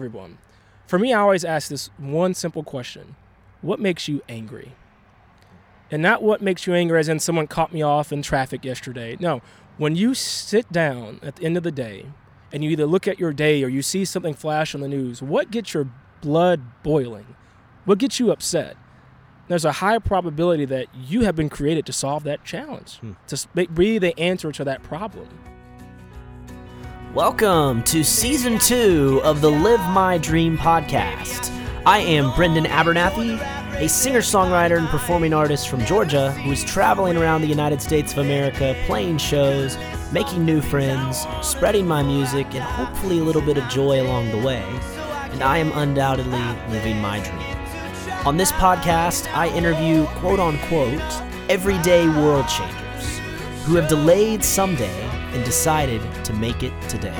everyone. For me, I always ask this one simple question What makes you angry? And not what makes you angry as in someone caught me off in traffic yesterday. No, when you sit down at the end of the day and you either look at your day or you see something flash on the news, what gets your blood boiling? What gets you upset? There's a high probability that you have been created to solve that challenge, Hmm. to be the answer to that problem. Welcome to season two of the Live My Dream podcast. I am Brendan Abernathy, a singer songwriter and performing artist from Georgia who is traveling around the United States of America, playing shows, making new friends, spreading my music, and hopefully a little bit of joy along the way. And I am undoubtedly living my dream. On this podcast, I interview quote unquote everyday world changers who have delayed someday and decided to make it today.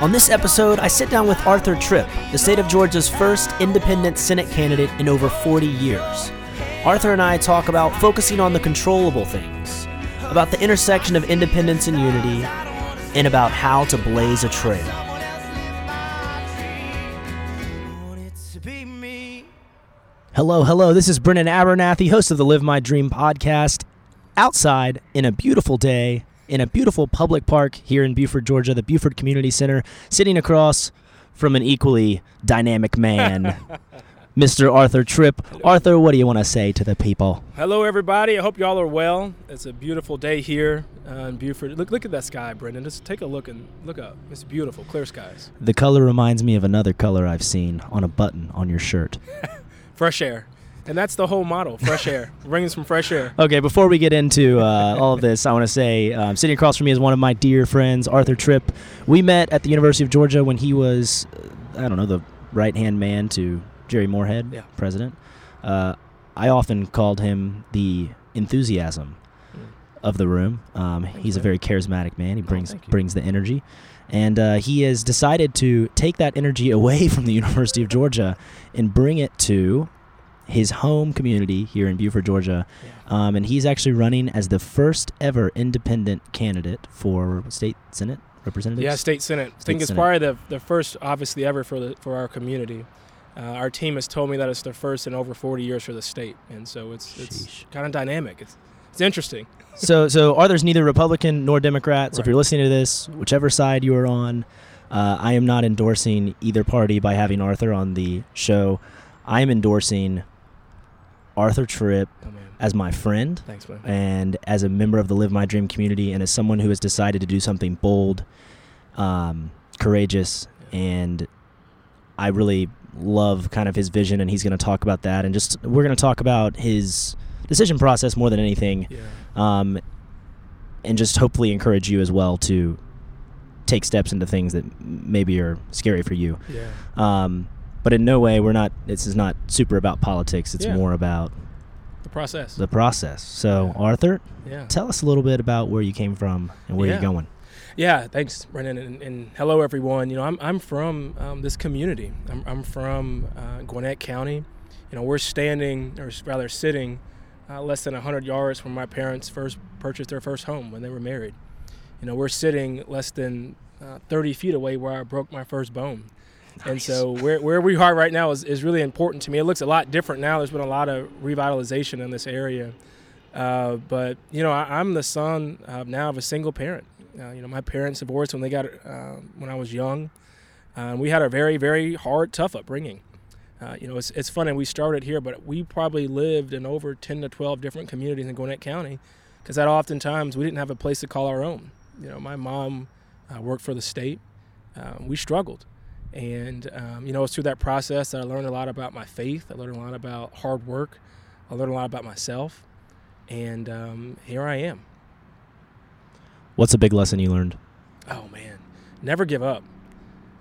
On this episode, I sit down with Arthur Tripp, the state of Georgia's first independent Senate candidate in over 40 years. Arthur and I talk about focusing on the controllable things, about the intersection of independence and unity, and about how to blaze a trail. Hello, hello. This is Brendan Abernathy, host of the Live My Dream podcast, outside in a beautiful day in a beautiful public park here in Buford, Georgia, the Buford Community Center, sitting across from an equally dynamic man, Mr. Arthur Tripp. Arthur, what do you want to say to the people? Hello, everybody. I hope y'all are well. It's a beautiful day here uh, in Buford. Look, look at that sky, Brendan. Just take a look and look up. It's beautiful, clear skies, The color reminds me of another color I've seen on a button on your shirt. fresh air, and that's the whole model: fresh air, bringing some fresh air. Okay, before we get into uh, all of this, I want to say um, sitting across from me is one of my dear friends, Arthur Tripp. We met at the University of Georgia when he was, I don't know, the right hand man to Jere Morehead, Yeah. president. Uh, I often called him the enthusiasm Mm. of the room. Um, he's a very charismatic man. He brings thank you. brings the energy, and uh, he has decided to take that energy away from the University of Georgia and bring it to his home community here in Buford, Georgia. Yeah. Um, and he's actually running as the first ever independent candidate for state senate representatives. Yeah, state senate. I think it's Senate. probably the the first, obviously, ever for the for our community. Uh, our team has told me that it's the first in over 40 years for the state, and so it's it's Sheesh. kind of dynamic. It's it's interesting. so, so Arthur's neither Republican nor Democrat. So, if you're listening to this, whichever side you are on, uh, I am not endorsing either party by having Arthur on the show. I am endorsing Arthur Tripp Oh as my friend thanks, man. and as a member of the Live My Dream community, and as someone who has decided to do something bold, um, courageous, and I really love kind of his vision, and he's going to talk about that, and just we're going to talk about his decision process more than anything, Yeah, um, and just hopefully encourage you as well to take steps into things that maybe are scary for you. yeah. Um, but in no way, we're not. This is not super about politics. It's Yeah. more about The process. the process. So, Arthur, yeah. Tell us a little bit about where you came from and where Yeah. you're going. Yeah, thanks, Brendan, and, and hello everyone. You know, I'm I'm from um, this community. I'm I'm from uh, Gwinnett County. You know, we're standing, or rather sitting, uh, less than 100 yards from my parents' first purchased their first home when they were married. You know, we're sitting less than uh, 30 feet away where I broke my first bone. And so where, where we are right now is, is really important to me. It looks a lot different now. There's been a lot of revitalization in this area. Uh, but, you know, I, I'm the son now of a single parent. Uh, you know, my parents divorced when they got uh, when I was young. Uh, we had a very, very hard, tough upbringing. Uh, you know, it's, it's funny. We started here, but we probably lived in over 10 to 12 different communities in Gwinnett County because that oftentimes we didn't have a place to call our own. You know, my mom worked for the state. We struggled. And, um, you know, it's through that process that I learned a lot about my faith. I learned a lot about hard work. I learned a lot about myself. And um, here I am. What's a big lesson you learned? Oh man, never give up.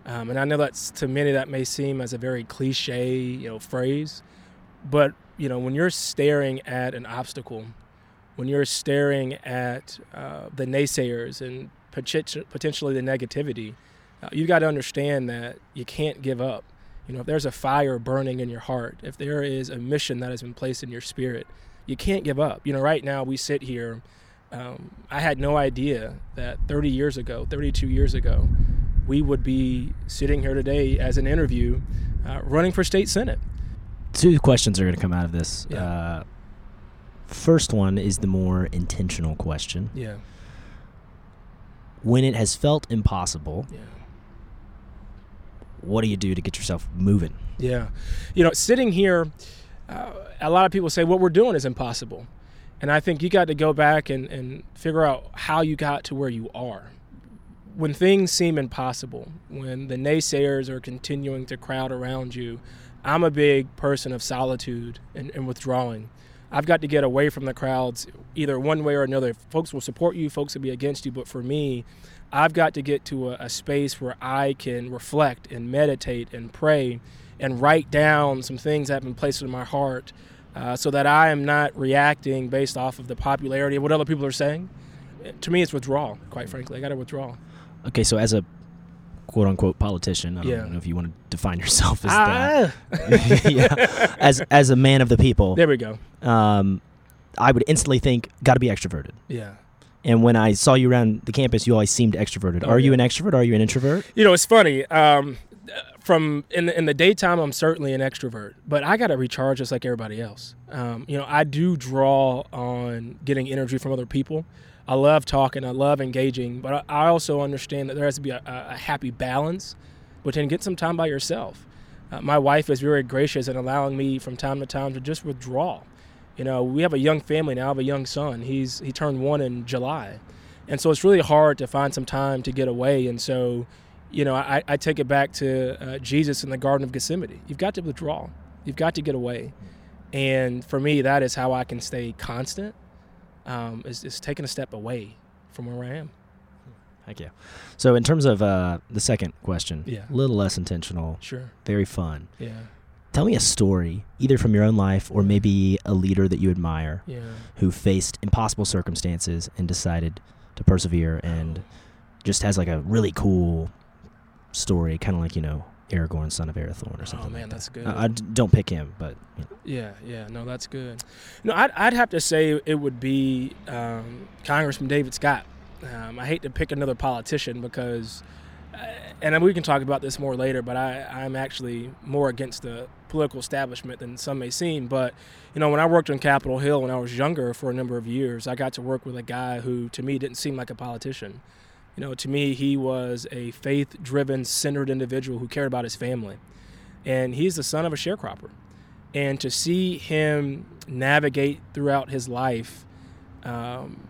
Um, and I know that's to many that may seem as a very cliche, you know, phrase, but you know, when you're staring at an obstacle, when you're staring at uh, the naysayers and potentially the negativity, uh, you got to understand that you can't give up. You know, if there's a fire burning in your heart, if there is a mission that has been placed in your spirit, you can't give up. You know, right now we sit here. Um, I had no idea that 30 years ago, 32 years ago, we would be sitting here today as an interview uh, running for state senate. Two questions are going to come out of this. Yeah. Uh, first one is the more intentional question. Yeah. When it has felt impossible, Yeah. What do you do to get yourself moving? Yeah. You know, sitting here, uh, a lot of people say what we're doing is impossible. And I think you got to go back and, and figure out how you got to where you are. When things seem impossible, when the naysayers are continuing to crowd around you, I'm a big person of solitude and, and withdrawing. I've got to get away from the crowds either one way or another. Folks will support you, folks will be against you, but for me, I've got to get to a, a space where I can reflect and meditate and pray and write down some things that have been placed in my heart uh, so that I am not reacting based off of the popularity of what other people are saying. To me, it's withdrawal, quite frankly. I got to withdraw. Okay, so as a quote unquote politician, I don't Yeah. know if you want to define yourself as Ah, that. yeah. As as a man of the people, there we go. um, I would instantly think, got to be extroverted. Yeah. And when I saw you around the campus, you always seemed extroverted. Oh, are you an extrovert? Are you an introvert? You know, it's funny. Um, from in the, in the daytime, I'm certainly an extrovert, but I got to recharge just like everybody else. Um, you know, I do draw on getting energy from other people. I love talking. I love engaging, but I I also understand that there has to be a, a happy balance between get some time by yourself. Uh, my wife is very gracious in allowing me from time to time to just withdraw. You know, we have a young family now. I have a young son. He's he turned one in July, and so it's really hard to find some time to get away. And so, you know, I, I take it back to uh, Jesus in the Garden of Gethsemane. You've got to withdraw. You've got to get away. And for me, that is how I can stay constant. Um, is, is taking a step away from where I am. Heck yeah. So in terms of uh, the second question, Yeah. a little less intentional, Sure. very fun. Yeah. Tell me a story, either from your own life or maybe a leader that you admire Yeah. who faced impossible circumstances and decided to persevere and just has like a really cool story, kind of like, you know, Aragorn, son of Arathorn or something. Oh man, like that's that. good. Uh, I d- don't pick him, but you know. Yeah, yeah, no, that's good. No, I'd, I'd have to say it would be um, Congressman David Scott. Um, I hate to pick another politician because, and we can talk about this more later, but I, I'm actually more against the political establishment than some may seem. But, you know, when I worked on Capitol Hill when I was younger for a number of years, I got to work with a guy who, to me, didn't seem like a politician. You know, to me, he was a faith driven, centered individual who cared about his family. And he's the son of a sharecropper and to see him navigate throughout his life, um,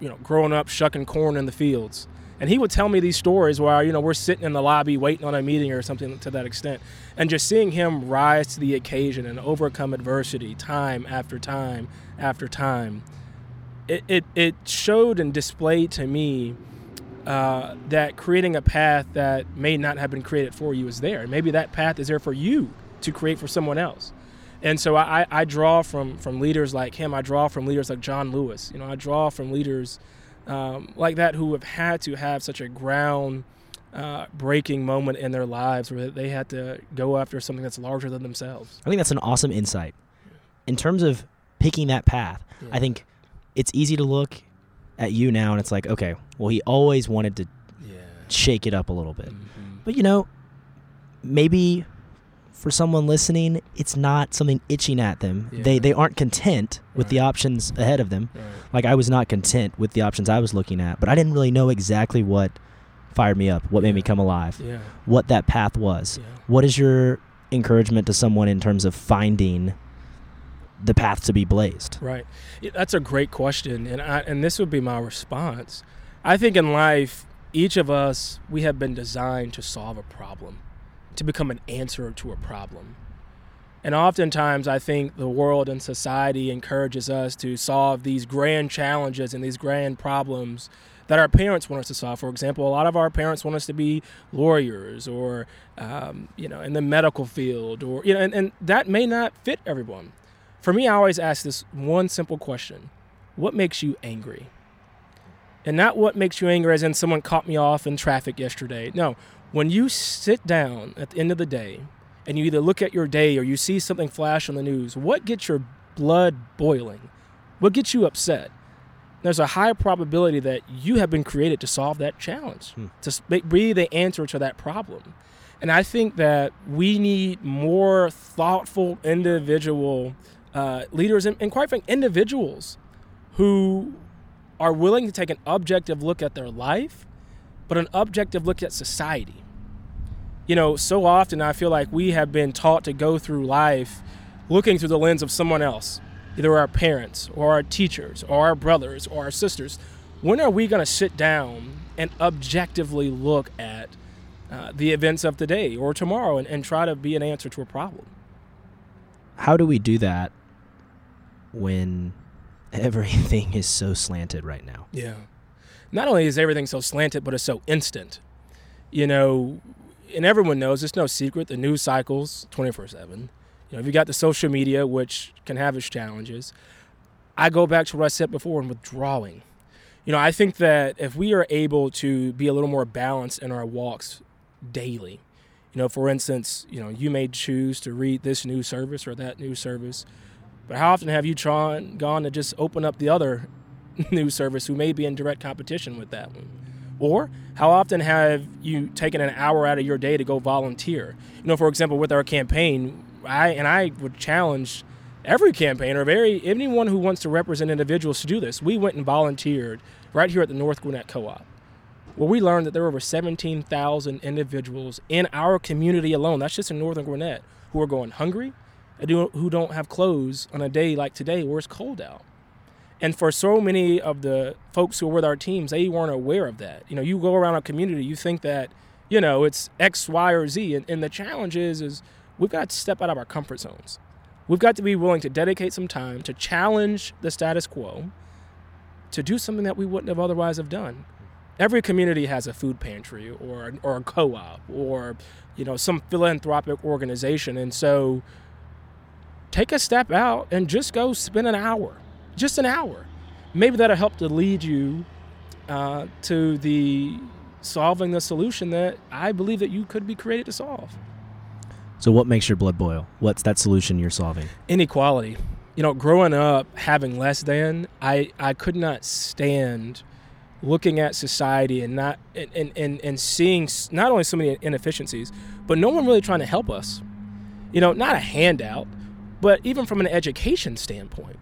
you know, growing up shucking corn in the fields. And he would tell me these stories where, you know, we're sitting in the lobby waiting on a meeting or something to that extent. And just seeing him rise to the occasion and overcome adversity time after time after time, it, it, it showed and displayed to me uh, that creating a path that may not have been created for you is there. Maybe that path is there for you to create for someone else. And so I, I draw from from leaders like him. I draw from leaders like John Lewis. You know, I draw from leaders um, like that who have had to have such a ground uh, breaking moment in their lives where they had to go after something that's larger than themselves. I think that's an awesome insight. In terms of picking that path, I think it's easy to look at you now and it's like, okay, well, he always wanted to Yeah. shake it up a little bit. Mhm. But you know, maybe for someone listening, it's not something itching at them. They Yeah. they aren't content with the options ahead of them. Right. Like I was not content with the options I was looking at, but I didn't really know exactly what fired me up, what made me come alive, Yeah. what that path was. Yeah. What is your encouragement to someone in terms of finding the path to be blazed? Right. Yeah, That's a great question, and I, and this would be my response. I think in life, each of us we have been designed to solve a problem, to become an answer to a problem. And oftentimes, I think the world and society encourages us to solve these grand challenges and these grand problems that our parents want us to solve. For example, a lot of our parents want us to be lawyers or, um, you know, in the medical field, or you know, and, and that may not fit everyone. For me, I always ask this one simple question: What makes you angry? And not what makes you angry, as in someone caught me off in traffic yesterday. No, when you sit down at the end of the day and you either look at your day or you see something flash on the news, what gets your blood boiling? What gets you upset? there's a high probability that you have been created to solve that challenge, Hmm. to be the answer to that problem. And I think that we need more thoughtful individual uh, leaders and, and, quite frankly, individuals who are willing to take an objective look at their life, but an objective look at society. You know, so often I feel like we have been taught to go through life looking through the lens of someone else, either our parents or our teachers or our brothers or our sisters. When are we going to sit down and objectively look at uh, the events of today or tomorrow and, and try to be an answer to a problem? How do we do that when everything is so slanted right now? Yeah. Not only is everything so slanted, but it's so instant. You know, and everyone knows it's no secret the news cycles 24 7. You know, if you got the social media, which can have its challenges, I go back to what I said before in withdrawing. You know, I think that if we are able to be a little more balanced in our walks daily, you know, for instance, you know, you may choose to read this news service or that news service, but how often have you tried, gone to just open up the other news service who may be in direct competition with that one? Or how often have you taken an hour out of your day to go volunteer? You know, for example, with our campaign, I and I would challenge every campaigner, very anyone who wants to represent individuals to do this. We went and volunteered right here at the North Gwinnett Co-op, where we learned that there were over 17,000 individuals in our community alone. That's just in Northern Gwinnett who are going hungry, who don't have clothes on a day like today where it's cold out. And for so many of the folks who were with our teams, they weren't aware of that. You know, you go around a community, you think that, you know, it's X, Y, or Z. And, and the challenge is, is we've got to step out of our comfort zones. We've got to be willing to dedicate some time to challenge the status quo, to do something that we wouldn't have otherwise have done. Every community has a food pantry or, or a co-op or, you know, some philanthropic organization. And so take a step out and just go spend an hour just an hour. Maybe that'll help to lead you uh, to the solving the solution that I believe that you could be created to solve. So, what makes your blood boil? What's that solution you're solving? Inequality. You know, growing up having less than, I, I could not stand looking at society and not and, and, and seeing not only so many inefficiencies, but no one really trying to help us. You know, not a handout, but even from an education standpoint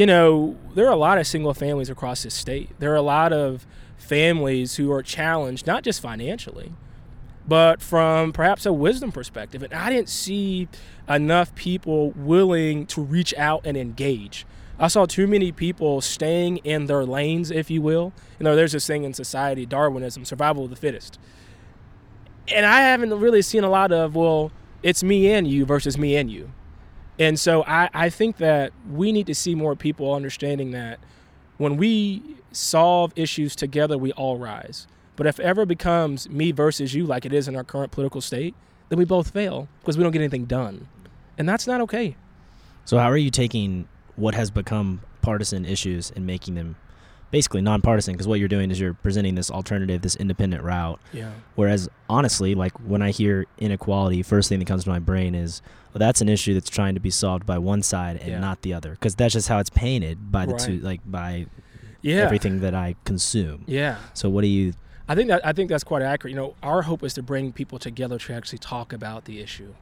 you know, there are a lot of single families across this state. There are a lot of families who are challenged, not just financially, but from perhaps a wisdom perspective. And I didn't see enough people willing to reach out and engage. I saw too many people staying in their lanes, if you will. You know, there's this thing in society, Darwinism, survival of the fittest. And I haven't really seen a lot of, well, it's me and you versus me and you. And so I, I think that we need to see more people understanding that when we solve issues together, we all rise. But if ever becomes me versus you, like it is in our current political state, then we both fail because we don't get anything done. And that's not okay. So, how are you taking what has become partisan issues and making them basically nonpartisan? Because what you're doing is you're presenting this alternative, this independent route. Yeah. Whereas, honestly, like when I hear inequality, first thing that comes to my brain is, well, that's an issue that's trying to be solved by one side and Yeah. not the other. Because that's just how it's painted by the Right. two, like by Yeah. everything that I consume. Yeah. So, what do you? I think that I think that's quite accurate. You know, our hope is to bring people together to actually talk about the issue,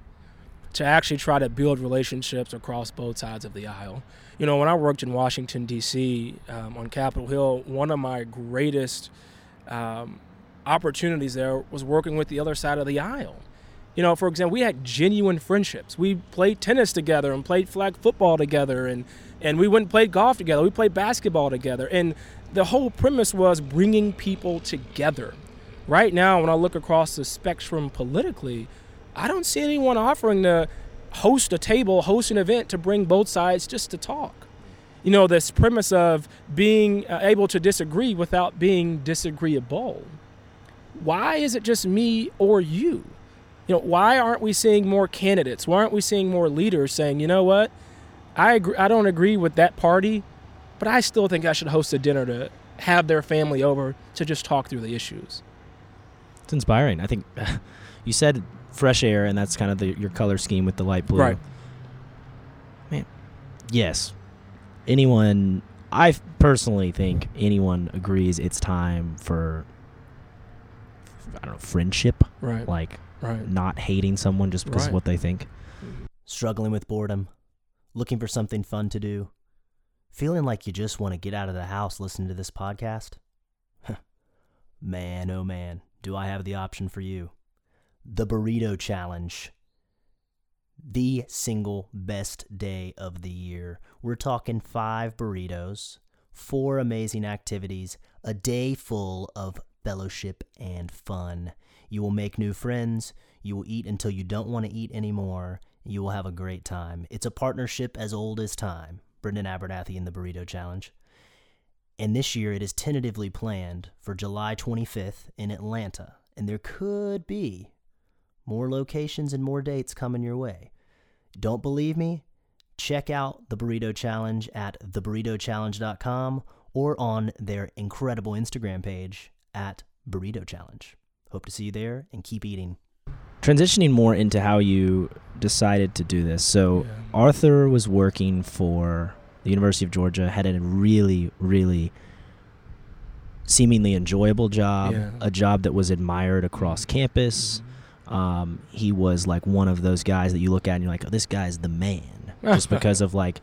to actually try to build relationships across both sides of the aisle. You know, when I worked in Washington D.C. Um, on Capitol Hill, one of my greatest um, opportunities there was working with the other side of the aisle. You know, for example, we had genuine friendships. We played tennis together and played flag football together, and and we went and played golf together. We played basketball together, and the whole premise was bringing people together. Right now, when I look across the spectrum politically, I don't see anyone offering to host a table, host an event to bring both sides just to talk. You know, this premise of being uh, able to disagree without being disagreeable. Why is it just me or you? You know, why aren't we seeing more candidates? Why aren't we seeing more leaders saying, you know what, I agree, I don't agree with that party, but I still think I should host a dinner to have their family over to just talk through the issues. It's inspiring. I think you said fresh air, and that's kind of the, your color scheme with the light blue. Right. Man, yes. Anyone I personally think anyone agrees it's time for I don't know friendship, Right. like Right. not hating someone just because Right. of what they think. Struggling with boredom, looking for something fun to do, feeling like you just want to get out of the house listening to this podcast? man, oh man, do I have the option for you. The Burrito Challenge. The single best day of the year. We're talking five burritos, four amazing activities, a day full of fellowship and fun. You will make new friends. You will eat until you don't want to eat anymore. You will have a great time. It's a partnership as old as time. Brendan Abernathy and the Burrito Challenge. And this year it is tentatively planned for July 25th in Atlanta. And there could be more locations and more dates coming your way. Don't believe me? Check out the Burrito Challenge at theburritochallenge.com or on their incredible Instagram page at Burrito Challenge. Hope to see you there and keep eating. Transitioning more into how you decided to do this. So Yeah. Arthur was working for the University of Georgia, had a really, really seemingly enjoyable job, Yeah. a job that was admired across campus. Um, he was like one of those guys that you look at and you're like, oh, this guy's the man. Just because of like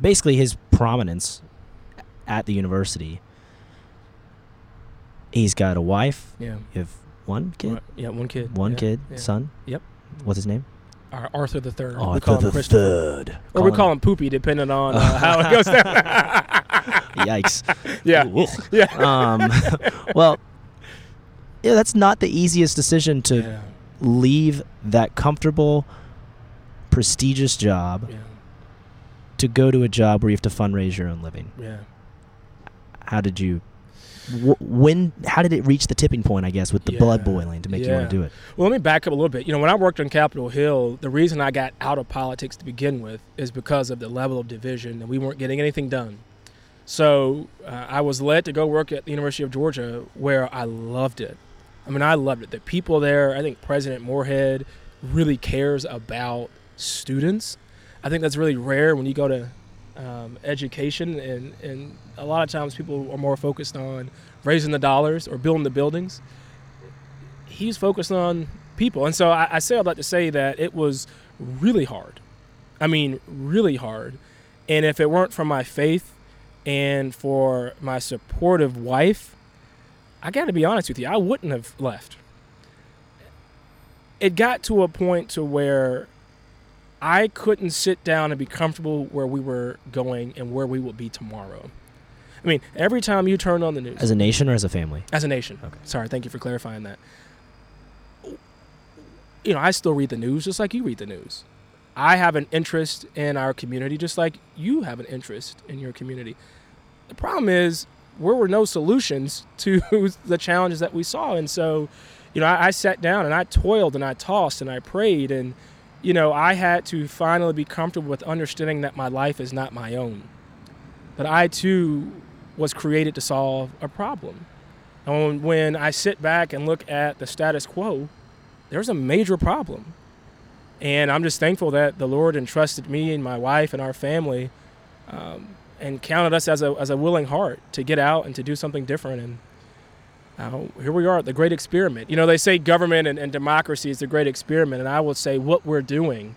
basically his prominence at the university. He's got a wife. Yeah. You have one kid? Right. Yeah. One kid. One Yeah. kid, Yeah. son. Yep. What's his name? Ar- Arthur the Third. we Arthur call the Christopher. Third. Or we call him. him Poopy, depending on uh, how it goes down. Yikes. yeah. Ugh. Yeah. Um, well, yeah, that's not the easiest decision to yeah. leave that comfortable, prestigious job Yeah. to go to a job where you have to fundraise your own living. Yeah. How did you? Wh- when? How did it reach the tipping point? I guess with the blood boiling to make you want to do it. Well, let me back up a little bit. You know, when I worked on Capitol Hill, the reason I got out of politics to begin with is because of the level of division and we weren't getting anything done. So uh, I was led to go work at the University of Georgia where I loved it. I mean, I loved it. The people there, I think President Morehead really cares about students. I think that's really rare when you go to um, education, and, and a lot of times people are more focused on raising the dollars or building the buildings he's focused on people. And so I, I say I'd like to say that it was really hard. I mean, really hard. And if it weren't for my faith and for my supportive wife, I got to be honest with you, I wouldn't have left. It got to a point to where I couldn't sit down and be comfortable where we were going and where we would be tomorrow. I mean, every time you turn on the news, As a nation or as a family? as a nation. Okay. Sorry, thank you for clarifying that. You know, I still read the news just like you read the news. I have an interest in our community just like you have an interest in your community. The problem is there were no solutions to the challenges that we saw. And so, you know, I, I sat down and I toiled and I tossed and I prayed and you know, I had to finally be comfortable with understanding that my life is not my own. That I too was created to solve a problem. And when I sit back and look at the status quo, there's a major problem. And I'm just thankful that the Lord entrusted me and my wife and our family um, and counted us as a, as a willing heart to get out and to do something different. And uh, here we are, the great experiment. You know, they say government and, and democracy is the great experiment. And I would say what we're doing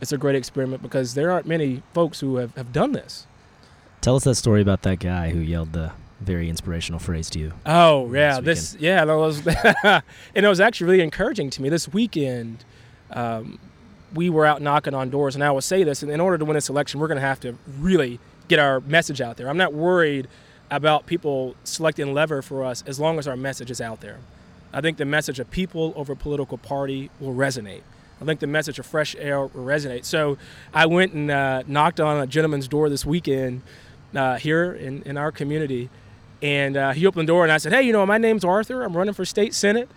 is a great experiment because there aren't many folks who have, have done this. Tell us that story about that guy who yelled the very inspirational phrase to you. Oh yeah, this this yeah, that was, and it was actually really encouraging to me. This weekend, um, we were out knocking on doors, and I will say this: and in order to win this election, we're going to have to really get our message out there. I'm not worried about people selecting lever for us as long as our message is out there. I think the message of people over political party will resonate. I think the message of fresh air will resonate. So I went and uh, knocked on a gentleman's door this weekend uh, here in, in our community. And uh, he opened the door and I said, Hey, you know, my name's Arthur. I'm running for state senate.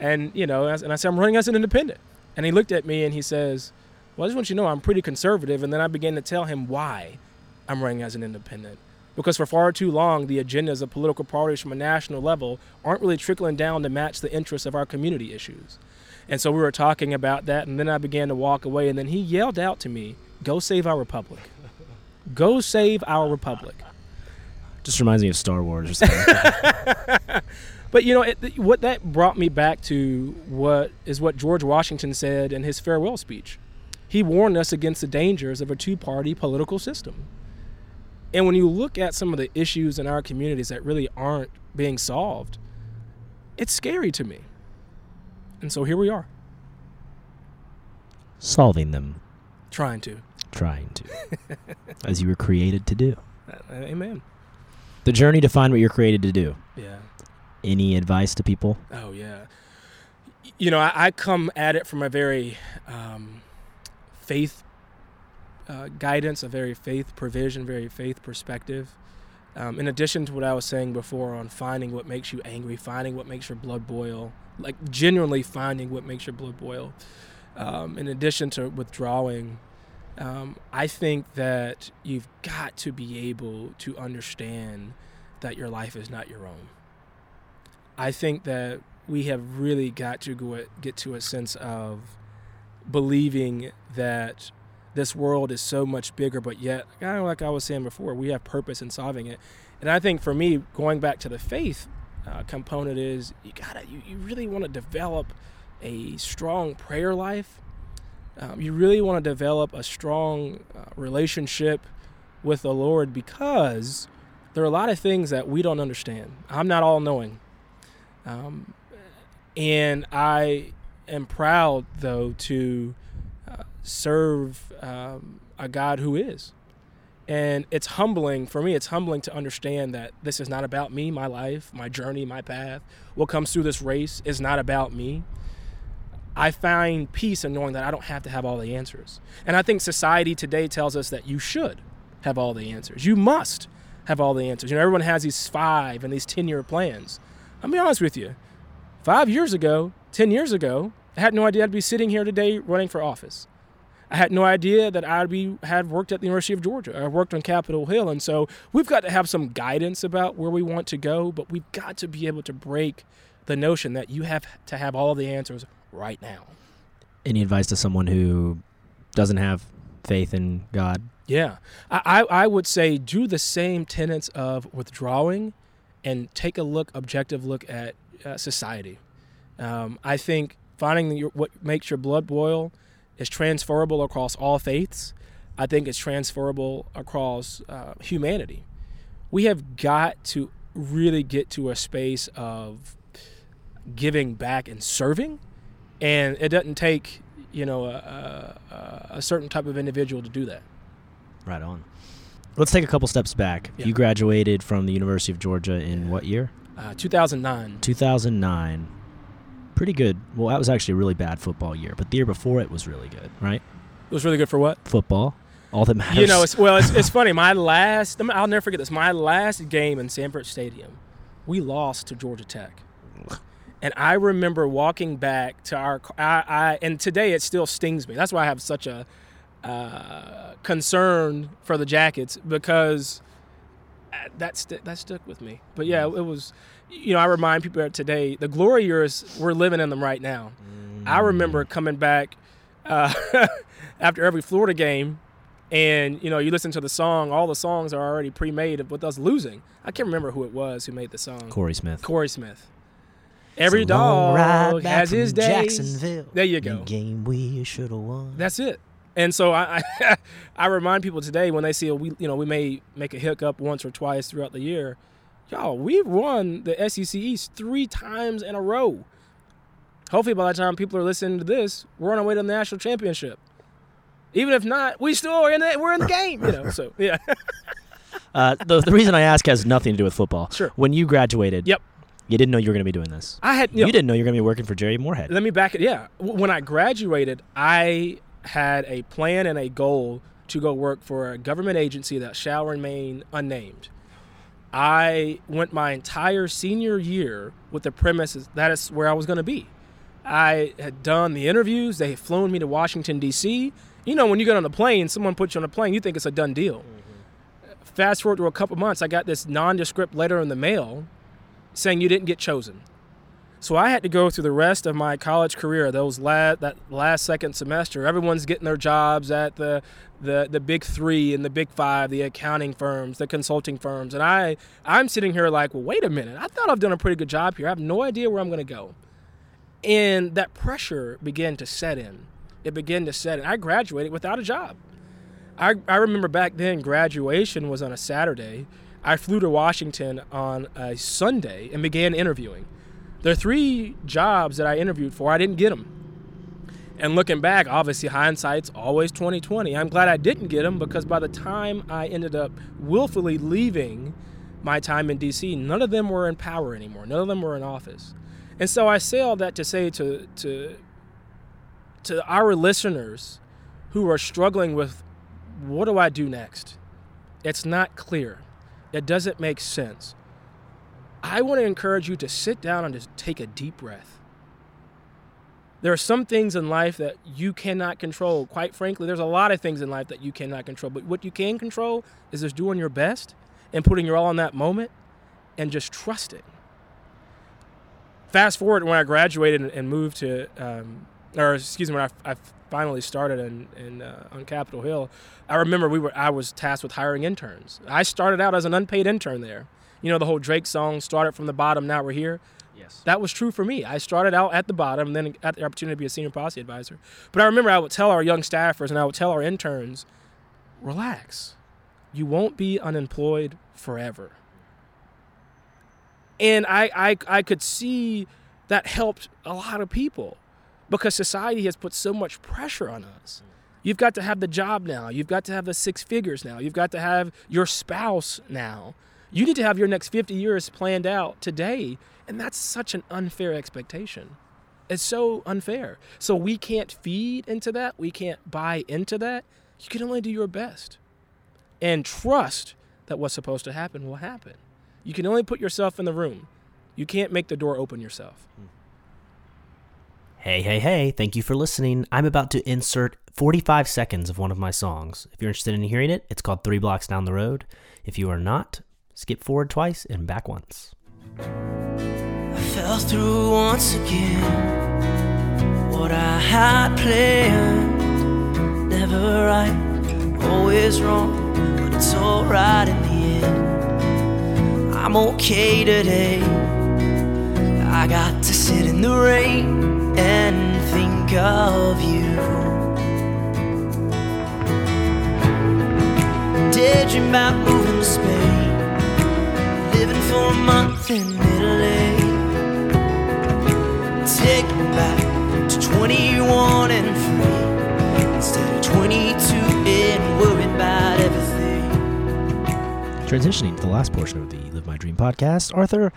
And, you know, and I said, I'm running as an independent. And he looked at me and he says, Well, I just want you to know I'm pretty conservative. And then I began to tell him why I'm running as an independent. Because for far too long, the agendas of political parties from a national level aren't really trickling down to match the interests of our community issues. And so we were talking about that, and then I began to walk away, and then he yelled out to me, Go save our republic. Go save our republic. Just reminds me of Star Wars or something. But you know it, what that brought me back to what is what George Washington said in his farewell speech. He warned us against the dangers of a two-party political system. And when you look at some of the issues in our communities that really aren't being solved, it's scary to me. And so here we are, Solving them, trying to. trying to, as you were created to do. Uh, Amen. The journey to find what you're created to do. Yeah. Any advice to people? Oh yeah. You know, I, I come at it from a very um, faith uh, guidance, a very faith provision, very faith perspective. Um, in addition to what I was saying before on finding what makes you angry, finding what makes your blood boil, like genuinely finding what makes your blood boil. Um, in addition to withdrawing, um, I think that you've got to be able to understand that your life is not your own. I think that we have really got to go get to a sense of believing that this world is so much bigger, but yet, kind of like I was saying before, we have purpose in solving it. And I think for me, going back to the faith uh, component is you gotta, you, you really want to develop a strong prayer life. Um, you really want to develop a strong uh, relationship with the Lord because there are a lot of things that we don't understand. I'm not all knowing. Um, and I am proud, though, to serve um, a God who is. And it's humbling for me. It's humbling to understand that this is not about me, my life, my journey, my path. What comes through this race is not about me. I find peace in knowing that I don't have to have all the answers. And I think society today tells us that you should have all the answers. You must have all the answers. You know, everyone has these five and these 10 year plans. I'll be honest with you. Five years ago, 10 years ago, I had no idea I'd be sitting here today running for office. I had no idea that I'd be had worked at the University of Georgia. I worked on Capitol Hill, and so we've got to have some guidance about where we want to go. But we've got to be able to break the notion that you have to have all the answers right now. Any advice to someone who doesn't have faith in God? Yeah, I, I I would say do the same tenets of withdrawing, and take a look, objective look at uh, society. Um, I think finding your, what makes your blood boil is transferable across all faiths. I think it's transferable across uh, humanity. We have got to really get to a space of giving back and serving, and it doesn't take you know a, a, a certain type of individual to do that. Right on. Let's take a couple steps back. Yeah. You graduated from the University of Georgia in what year? Uh, 2009. 2009. Pretty good. Well, that was actually a really bad football year, but the year before it was really good, right? It was really good for what? Football. All that matters. You know, it's, well, it's, it's funny. My last, I'll never forget this. My last game in Sanford Stadium, we lost to Georgia Tech. And I remember walking back to our, I, I and today it still stings me. That's why I have such a uh, concern for the Jackets because uh, that st- that stuck with me. But yeah, it was, you know, I remind people today the glory years we're living in them right now. I remember coming back uh, after every Florida game, and you know, you listen to the song. All the songs are already pre-made with us losing. I can't remember who it was who made the song. Corey Smith. Corey Smith. Every It's a long ride dog has his days. Jacksonville. There you The go. game we should have won. That's it. And so I, I, I remind people today when they see a, we, you know, we may make a hiccup once or twice throughout the year. Y'all, we've won the SEC East three times in a row. Hopefully, by the time people are listening to this, we're on our way to the national championship. Even if not, we still are in the, we're in the game. You know, so yeah. Uh, the, the reason I ask has nothing to do with football. Sure. When you graduated, Yep. you didn't know you were going to be doing this. I had You, you, know, didn't know you were going to be working for Jere Morehead. Let me back it. Yeah, when I graduated, I had a plan and a goal to go work for a government agency that shall remain unnamed. I went my entire senior year with the premise that is where I was going to be. I had done the interviews. They had flown me to Washington D.C. You know, when you get on a plane, someone puts you on a plane, you think it's a done deal. Mm-hmm. Fast forward to a couple months, I got this nondescript letter in the mail saying you didn't get chosen. So I had to go through the rest of my college career, those last that last second semester. Everyone's getting their jobs at the the the big three and the big five, the accounting firms, the consulting firms, and I I'm sitting here like, well, wait a minute. I thought I've done a pretty good job here. I have no idea where I'm going to go, and that pressure began to set in. It began to set in. I graduated without a job. I I remember back then graduation was on a Saturday. I flew to Washington on a Sunday and began interviewing. There are three jobs that I interviewed for. I didn't get them. And looking back, obviously hindsight's always 2020. I'm glad I didn't get them because by the time I ended up willfully leaving my time in DC, none of them were in power anymore. None of them were in office. And so I say all that to say to to to our listeners who are struggling with what do I do next? It's not clear. It doesn't make sense. I want to encourage you to sit down and just take a deep breath. There are some things in life that you cannot control. Quite frankly, there's a lot of things in life that you cannot control. But what you can control is just doing your best and putting your all in that moment and just trusting. Fast forward when I graduated and moved to, um, or excuse me, when I, I finally started in, in uh, on Capitol Hill, I remember we were I was tasked with hiring interns. I started out as an unpaid intern there you know, the whole Drake song, started from the bottom, now we're here. Yes. That was true for me. I started out at the bottom, and then got the opportunity to be a senior policy advisor. But I remember I would tell our young staffers and I would tell our interns, relax. You won't be unemployed forever. And I, I, I could see that helped a lot of people because society has put so much pressure on us. You've got to have the job now. You've got to have the six figures now. You've got to have your spouse now. You need to have your next 50 years planned out today. And that's such an unfair expectation. It's so unfair. So we can't feed into that. We can't buy into that. You can only do your best and trust that what's supposed to happen will happen. You can only put yourself in the room. You can't make the door open yourself. Hey, hey, hey, thank you for listening. I'm about to insert 45 seconds of one of my songs. If you're interested in hearing it, it's called Three Blocks Down the Road. If you are not, skip forward twice and back once. I fell through once again what I had planned. Never right, always wrong, but it's alright in the end. I'm okay today. I got to sit in the rain and think of you. Daydream about moving to living for a month in Italy. Take me back to 21 and free instead of 22 and worried about everything. Transitioning to the last portion of the Live My Dream podcast, Arthur.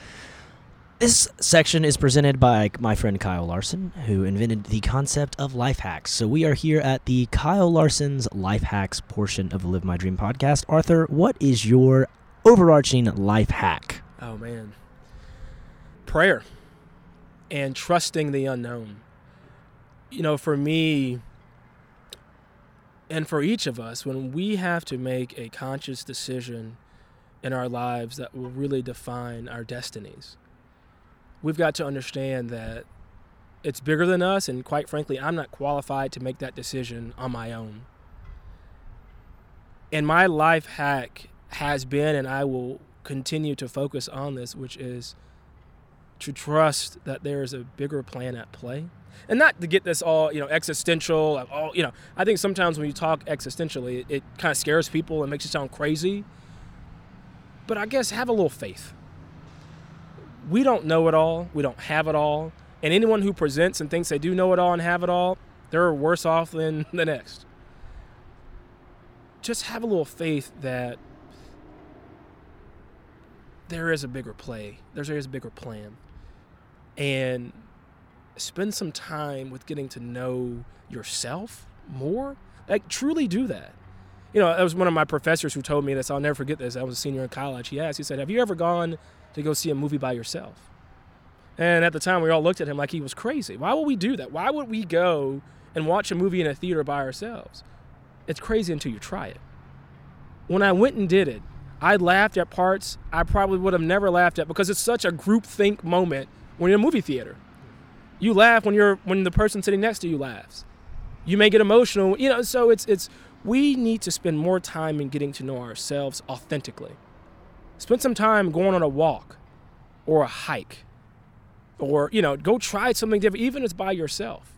This section is presented by my friend Kyle Larson, who invented the concept of life hacks. So we are here at the Kyle Larson's life hacks portion of the Live My Dream podcast. Arthur, what is your overarching life hack? Oh, man. Prayer and trusting the unknown. You know, for me, and for each of us, when we have to make a conscious decision in our lives that will really define our destinies, we've got to understand that it's bigger than us, and quite frankly, I'm not qualified to make that decision on my own. And my life hack has been, and I will continue to focus on this, which is to trust that there is a bigger plan at play. And not to get this all, you know, existential, like all, you know, I think sometimes when you talk existentially, it, it kind of scares people and makes you sound crazy. But I guess have a little faith. We don't know it all, we don't have it all. And anyone who presents and thinks they do know it all and have it all, they're worse off than the next. Just have a little faith that there is a bigger play. There's there is a bigger plan, and spend some time with getting to know yourself more. Like truly do that. You know, that was one of my professors who told me this. I'll never forget this. I was a senior in college. He asked, he said, "Have you ever gone to go see a movie by yourself?" And at the time, we all looked at him like he was crazy. Why would we do that? Why would we go and watch a movie in a theater by ourselves? It's crazy until you try it. When I went and did it, I laughed at parts I probably would have never laughed at because it's such a group think moment when you're in a movie theater. You laugh when you're when the person sitting next to you laughs. You may get emotional, you know. So it's it's we need to spend more time in getting to know ourselves authentically. Spend some time going on a walk or a hike or you know go try something different even if it's by yourself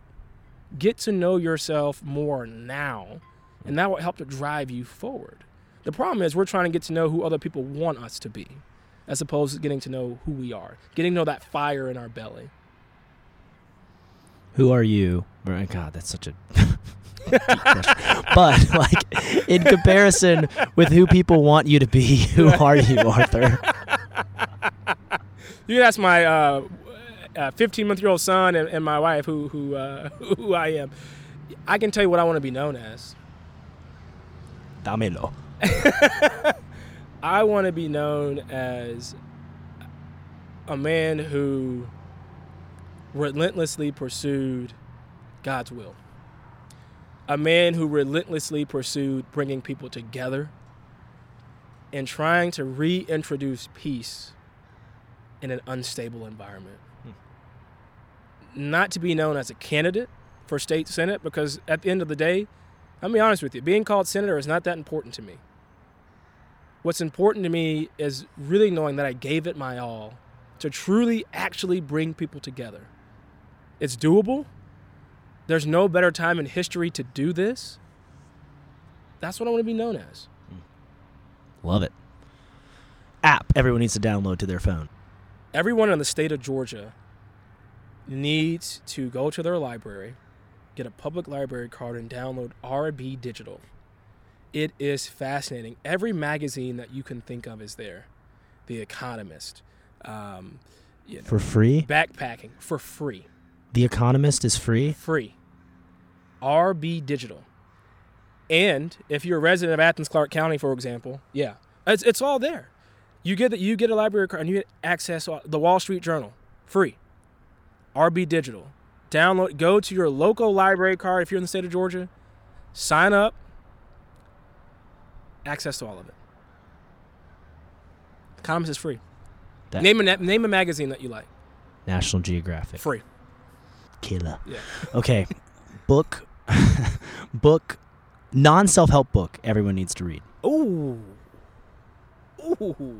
get to know yourself more now and that will help to drive you forward the problem is we're trying to get to know who other people want us to be as opposed to getting to know who we are getting to know that fire in our belly Who are you? God, that's such a. but like in comparison with who people want you to be, who are you, Arthur? you can ask my uh, uh, 15 month year old son and, and my wife who who uh, who I am. I can tell you what I want to be known as. Damelo. I want to be known as a man who relentlessly pursued God's will. A man who relentlessly pursued bringing people together and trying to reintroduce peace in an unstable environment. Hmm. Not to be known as a candidate for state senate because at the end of the day, I'll be honest with you, being called senator is not that important to me. What's important to me is really knowing that I gave it my all to truly actually bring people together. It's doable. There's no better time in history to do this. That's what I want to be known as. Hmm. Love it. App everyone needs to download to their phone. Everyone in the state of Georgia needs to go to their library, get a public library card, and download RB Digital. It is fascinating. Every magazine that you can think of is there. The Economist, um, you know, For free? backpacking for free. The Economist is free? free. RB Digital. And if you're a resident of Athens Clarke County, for example, yeah, it's, it's all there. You get that you get a library card and you get access to the Wall Street Journal, free. RB Digital. Download. Go to your local library card if you're in the state of Georgia. Sign up. Access to all of it. Comics is free. That- name a name a magazine that you like. National Geographic. Free. Killer. Yeah. Okay. book book non self help book everyone needs to read. Ooh. Ooh.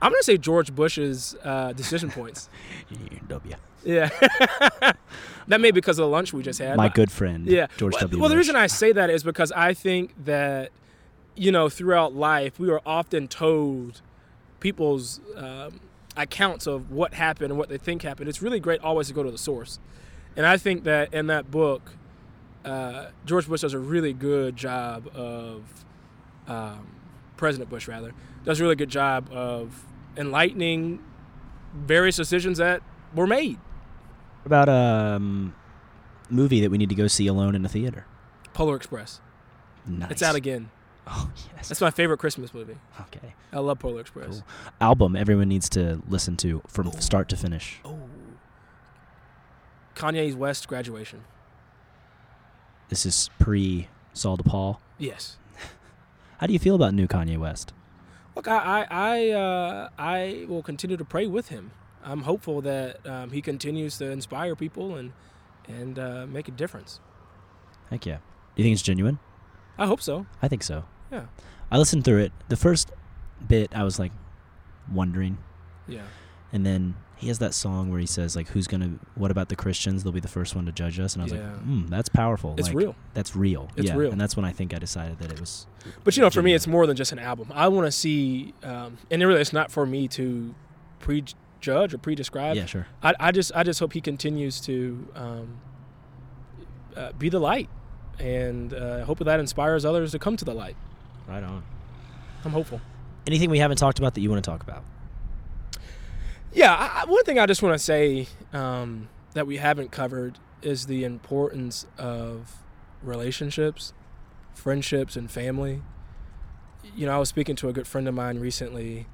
I'm gonna say George Bush's uh, decision points. W. Yeah. that may be because of the lunch we just had. My good friend. Yeah. George well, W. Well, the reason I say that is because I think that, you know, throughout life, we are often told people's um, accounts of what happened and what they think happened. It's really great always to go to the source. And I think that in that book, uh, George Bush does a really good job of, um, President Bush, rather, does a really good job of enlightening various decisions that were made. What about a um, movie that we need to go see alone in a theater? Polar Express. Nice. It's out again. Oh yes. That's my favorite Christmas movie. okay. I love Polar Express. Cool. Album everyone needs to listen to from start to finish. Oh. Kanye's West graduation. This is pre Saul DePaul. Yes. How do you feel about new Kanye West? Look, I I I, uh, I will continue to pray with him. I'm hopeful that um, he continues to inspire people and and uh, make a difference. Heck yeah. Do you think it's genuine? I hope so. I think so. Yeah. I listened through it. The first bit, I was like wondering, Yeah. and then he has that song where he says like, "Who's gonna? What about the Christians? They'll be the first one to judge us." And I was Yeah. like, "Hmm, that's powerful. It's Like, real. That's real. It's yeah. real. And that's when I think I decided that it was. But you know, for me, it's more than just an album. I want to see, um, and really, it's not for me to prejudge or pre-describe. yeah, sure. I, I just I just hope he continues to um, uh, be the light, and uh, hope that inspires others to come to the light. Right on. I'm hopeful. Anything we haven't talked about that you want to talk about? Yeah, I, one thing I just want to say um, that we haven't covered is the importance of relationships, friendships, and family. You know, I was speaking to a good friend of mine recently,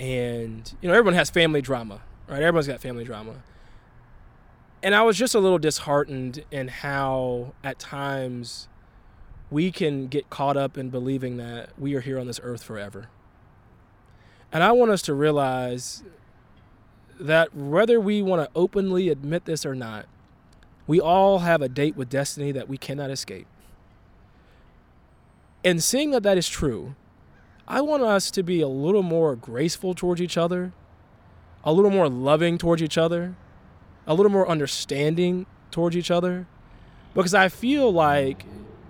and you know, everyone has family drama, right? Everyone's got family drama. And I was just a little disheartened in how, at times, we can get caught up in believing that we are here on this earth forever. And I want us to realize that whether we want to openly admit this or not, we all have a date with destiny that we cannot escape. And seeing that that is true, I want us to be a little more graceful towards each other, a little more loving towards each other, a little more understanding towards each other. Because I feel like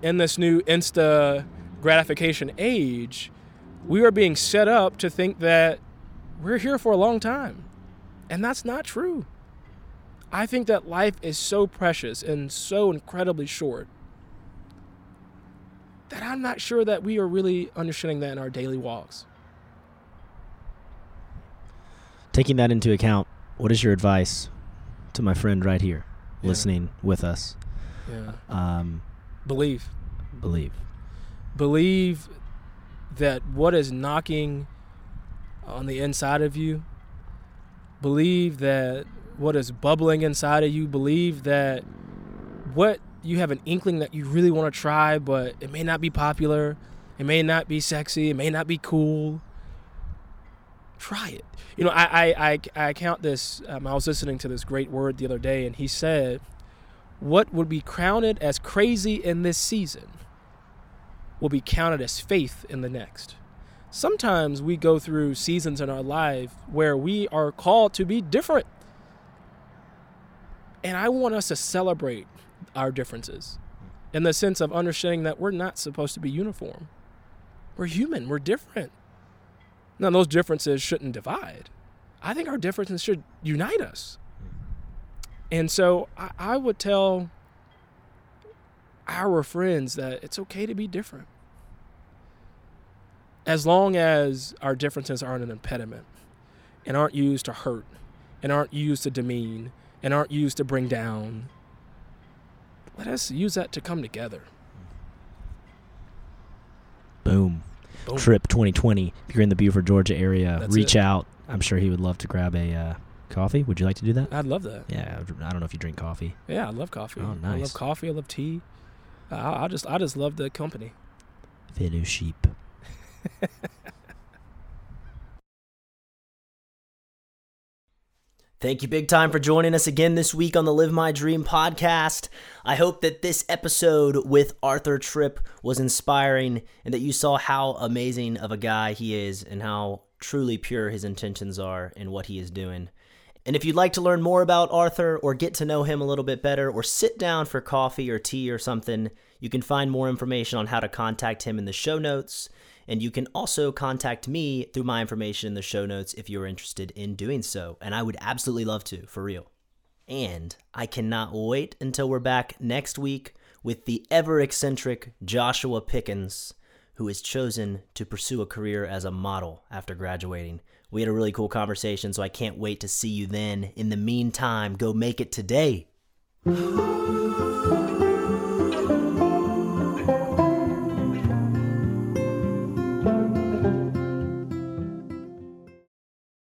in this new insta gratification age, we are being set up to think that we're here for a long time. And that's not true. I think that life is so precious and so incredibly short that I'm not sure that we are really understanding that in our daily walks. Taking that into account, what is your advice to my friend right here, Yeah. listening with us? Yeah. Um, Believe. believe. Believe that what is knocking on the inside of you, believe that what is bubbling inside of you, believe that what you have an inkling that you really want to try, but it may not be popular, it may not be sexy, it may not be cool. Try it. You know, I I I, I count this. Um, I was listening to this great word the other day, and he said, "What would be counted as crazy in this season will be counted as faith in the next." Sometimes we go through seasons in our life where we are called to be different. And I want us to celebrate our differences in the sense of understanding that we're not supposed to be uniform. We're human, we're different. Now, those differences shouldn't divide. I think our differences should unite us. And so I, I would tell our friends that it's okay to be different. As long as our differences aren't an impediment and aren't used to hurt and aren't used to demean and aren't used to bring down, let us use that to come together. Boom. Boom. Tripp 2020. If you're in the Beaufort, Georgia area, That's reach it. out. I'm sure he would love to grab a uh, coffee. Would you like to do that? I'd love that. Yeah, I don't know if you drink coffee. Yeah, I love coffee. Oh, nice. I love coffee. I love tea. I, I just, I just love the company. Fellow sheep. Thank you big time for joining us again this week on the Live My Dream podcast. I hope that this episode with Arthur Tripp was inspiring and that you saw how amazing of a guy he is and how truly pure his intentions are in what he is doing. And if you'd like to learn more about Arthur or get to know him a little bit better or sit down for coffee or tea or something, you can find more information on how to contact him in the show notes. And you can also contact me through my information in the show notes if you're interested in doing so. And I would absolutely love to, for real. And I cannot wait until we're back next week with the ever eccentric Joshua Pickens, who has chosen to pursue a career as a model after graduating. We had a really cool conversation, so I can't wait to see you then. In the meantime, go make it today.